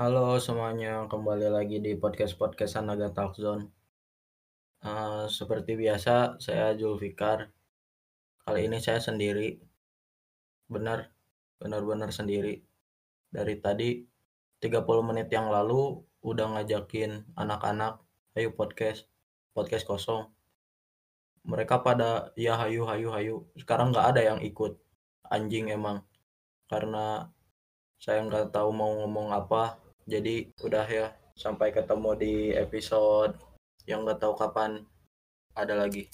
Halo semuanya, kembali lagi di podcast-podcast Naga Talk Zone. Uh, seperti biasa, saya Julfikar. Kali ini saya sendiri. Benar, benar-benar sendiri. Dari tadi 30 menit yang lalu udah ngajakin anak-anak, ayo podcast, podcast kosong. Mereka pada ya hayu hayu hayu. Sekarang nggak ada yang ikut. Anjing emang. Karena saya nggak tahu mau ngomong apa jadi udah ya sampai ketemu di episode yang nggak tahu kapan ada lagi